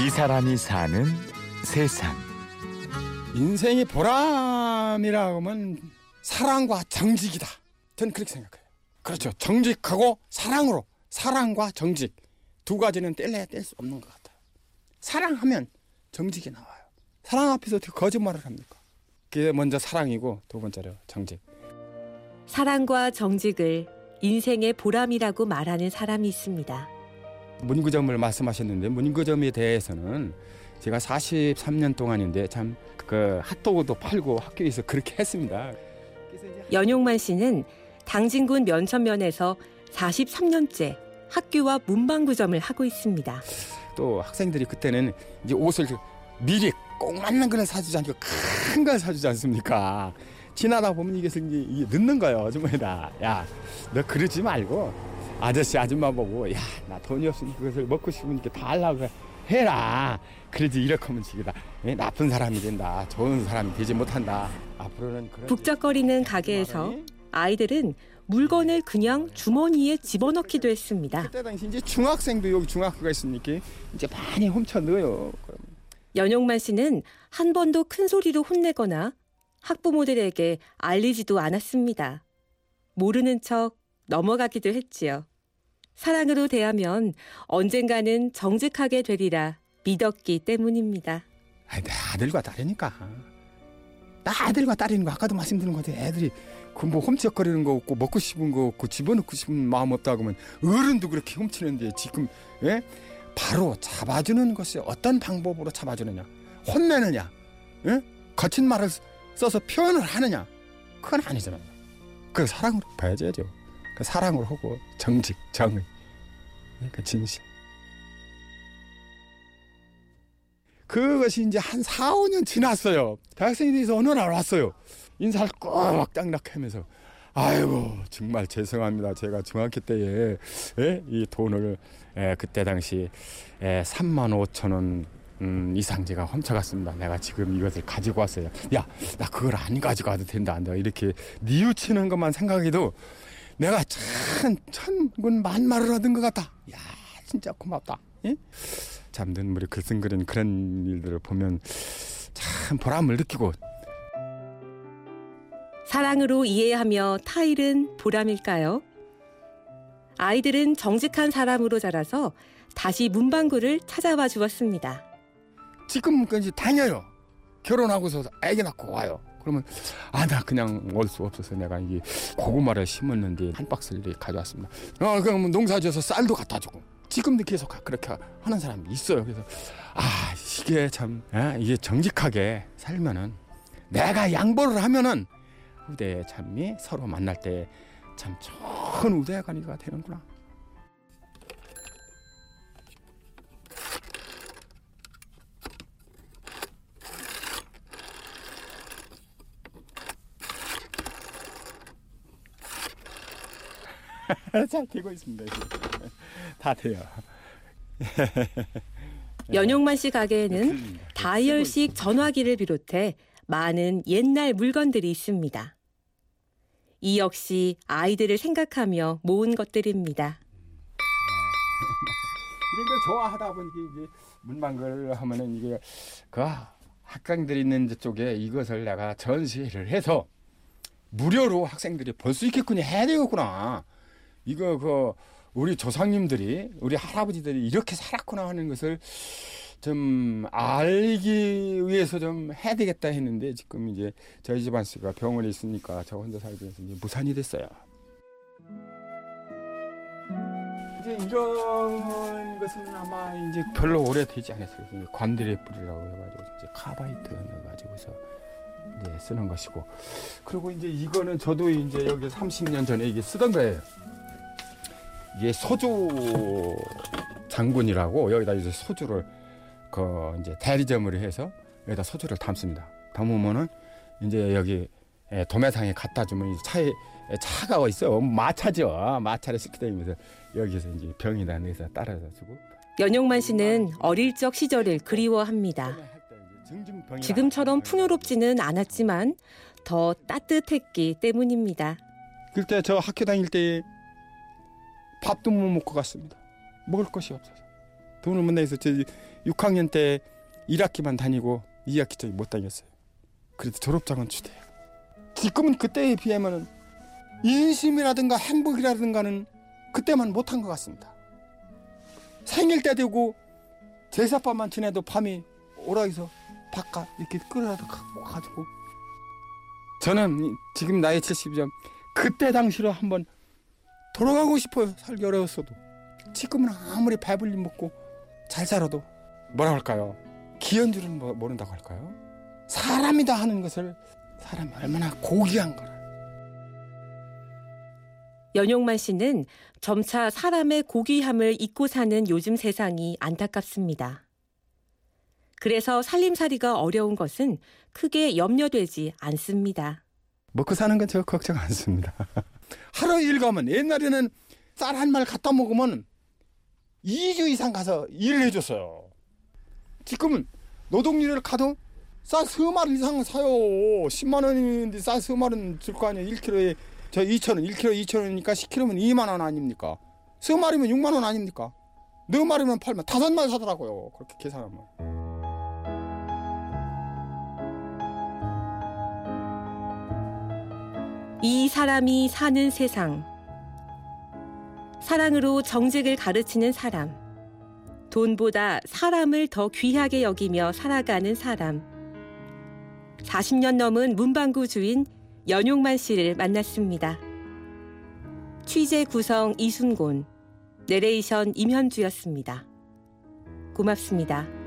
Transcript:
이 사람이 사는 세상. 인생의 보람이라고 하면 사랑과 정직이다. 저는 그렇게 생각해요. 그렇죠. 정직하고 사랑으로 사랑과 정직 두 가지는 뗄래야 뗄 수 없는 것 같아요. 사랑하면 정직이 나와요. 사랑 앞에서 어떻게 거짓말을 합니까? 그게 먼저 사랑이고 두 번째로 정직. 사랑과 정직을 인생의 보람이라고 말하는 사람이 있습니다. 문구점을 말씀하셨는데 문구점에 대해서는 제가 43년 동안인데 참 그 핫도그도 팔고 학교에서 그렇게 했습니다. 연용만 씨는 당진군 면천면에서 43년째 학교와 문방구점을 하고 있습니다. 또 학생들이 그때는 이제 옷을 미리 꼭 맞는 걸 사주지 않고 큰 걸 사주지 않습니까? 지나다 보면 이제 이게 늦는 거예요, 아줌마다. 야, 너 그러지 말고 아저씨 아줌마 보고 야, 나 돈이 없으니 그것을 먹고 싶으니까 다 하려고 해라. 그러지 이렇게 하면 지기다. 나쁜 사람이 된다. 좋은 사람이 되지 못한다. 앞으로는 그런 북적거리는 가게에서 아이들은 물건을 그냥 주머니에 집어넣기도 했습니다. 그때 당시 이제 중학생도 여기 중학교가 있으니까 이제 많이 훔쳐 넣어요. 연용만 씨는 한 번도 큰 소리로 혼내거나 학부모들에게 알리지도 않았습니다. 모르는 척 넘어가기도 했지요. 사랑으로 대하면 언젠가는 정직하게 되리라 믿었기 때문입니다. 아니, 내 아들과 딸이니까. 나 아들과 딸이는 거 아까도 말씀드린 것 같아요. 애들이 그뭐 훔쳐거리는 거 없고 먹고 싶은 거 없고 집어넣고 싶은 마음 없다고 하면 어른도 그렇게 훔치는데 지금 예? 바로 잡아주는 것이 어떤 방법으로 잡아주느냐 혼내느냐 예? 거친 말을 써서 표현을 하느냐 그건 아니잖아요. 그 사랑으로 봐야죠. 그 사랑으로 하고 정직, 정의, 그 진실. 그것이 이제 한 4, 5년 지났어요. 대학생이 돼서 어느 날 왔어요. 인사를 꾹딱 하면서 아이고 정말 죄송합니다. 제가 중학교 때에 예? 이 돈을 예, 그때 당시 예, 3만 5천 원 음, 이상 제가 훔쳐갔습니다. 내가 지금 이것을 가지고 왔어요. 야, 나 그걸 안 가지고 와도 된다. 내가 이렇게 뉘우치는 것만 생각해도 내가 참 천군 만마를 얻은 것 같다. 야, 진짜 고맙다. 예? 참 눈물이 글썽거리는 그런 일들을 보면 참 보람을 느끼고 사랑으로 이해하며 타일은 보람일까요? 아이들은 정직한 사람으로 자라서 다시 문방구를 찾아와 주었습니다. 지금까지 다녀요. 결혼하고서 아기 낳고 와요. 그러면 아 나 그냥 올수 없어서 내가 이게 고구마를 심었는데 한 박스를 가져왔습니다. 어 그럼 농사지어서 쌀도 갖다 주고 지금도 계속 그렇게 하는 사람이 있어요. 그래서 아 이게 참 아, 이게 정직하게 살면은 내가 양보를 하면은 후대 참이 서로 만날 때 참 좋은 우대관이가 되는구나. 잘 되고 있습니다. 다 돼요. 연용만 씨 가게에는 다이얼식 전화기를 비롯해 많은 옛날 물건들이 있습니다. 이 역시 아이들을 생각하며 모은 것들입니다. 이런 걸 좋아하다 보니까 이제 문방구를 하면은 이게 그 학생들이 있는 쪽에 이것을 내가 전시를 해서 무료로 학생들이 볼 수 있겠군요. 해야 되겠구나. 이거 그 우리 조상님들이 우리 할아버지들이 이렇게 살았구나 하는 것을 좀 알기 위해서 좀 해야 되겠다 했는데 지금 이제 저희 집안 씨가 병원에 있으니까 저 혼자 살기 위해서 이제 무산이 됐어요. 이제 이런 것은 아마 이제 별로 오래 되지 않았어요. 관들의 뿌리라고 해가지고 이제 카바이트 넣어가지고서 이제 쓰는 것이고 그리고 이제 이거는 저도 이제 여기 30년 전에 이게 쓰던 거예요. 이게 소주 장군이라고 여기다 이제 소주를 그 이제 대리점으로 해서 여기다 소주를 담습니다. 담으면은 이제 여기 도매상에 갖다 주면 차에 차가 있어 마차죠. 마차를 싣게 다니면서 여기서 이제 병이다 내서 따라서 주고. 연용만 씨는 어릴 적 시절을 그리워합니다. 지금처럼 풍요롭지는 않았지만 더 따뜻했기 때문입니다. 그때 저 학교 다닐 때 밥도 못 먹고 갔습니다. 먹을 것이 없어서. 돈을 못 내서 저 6학년 때 1학기만 다니고 2학기 쪽에 못 다녔어요. 그래도 졸업장은 주대요. 지금은 그때에 비하면은 인심이라든가 행복이라든가는 그때만 못한 것 같습니다. 생일 때 되고 제사밥만 지내도 밤이 오락에서 바깥 이렇게 끌어다 갖고 가지고 저는 지금 나이 70점 그때 당시로 한번 돌아가고 싶어요. 살기 어려웠어도. 지금은 아무리 배불리 먹고 잘 살아도 뭐라 할까요? 뭐, 모른다고 할까요? 사람이다 하는 것을 사람이 얼마나 고귀한 거를 연용만 씨는 점차 사람의 고귀함을 잊고 사는 요즘 세상이 안타깝습니다. 그래서 살림살이가 어려운 것은 크게 염려되지 않습니다. 먹고 사는 건저 걱정 안 씁니다. 하루 일 가면 옛날에는 쌀 한 말 갖다 먹으면 2주 이상 가서 일을 해줬어요. 지금은 노동일을 가도 쌀 3마리 이상 사요. 10만 원인데 쌀 3마리는 줄거 아니에요. 1kg에 저 2천 원, 1kg 2천 원이니까 10kg면 2만 원 아닙니까? 3마리면 6만 원 아닙니까? 4마리면 팔면 5마리 사더라고요. 그렇게 계산하면. 이 사람이 사는 세상. 사랑으로 정직을 가르치는 사람. 돈보다 사람을 더 귀하게 여기며 살아가는 사람. 40년 넘은 문방구 주인 연용만 씨를 만났습니다. 취재 구성 이순곤, 내레이션 임현주였습니다. 고맙습니다.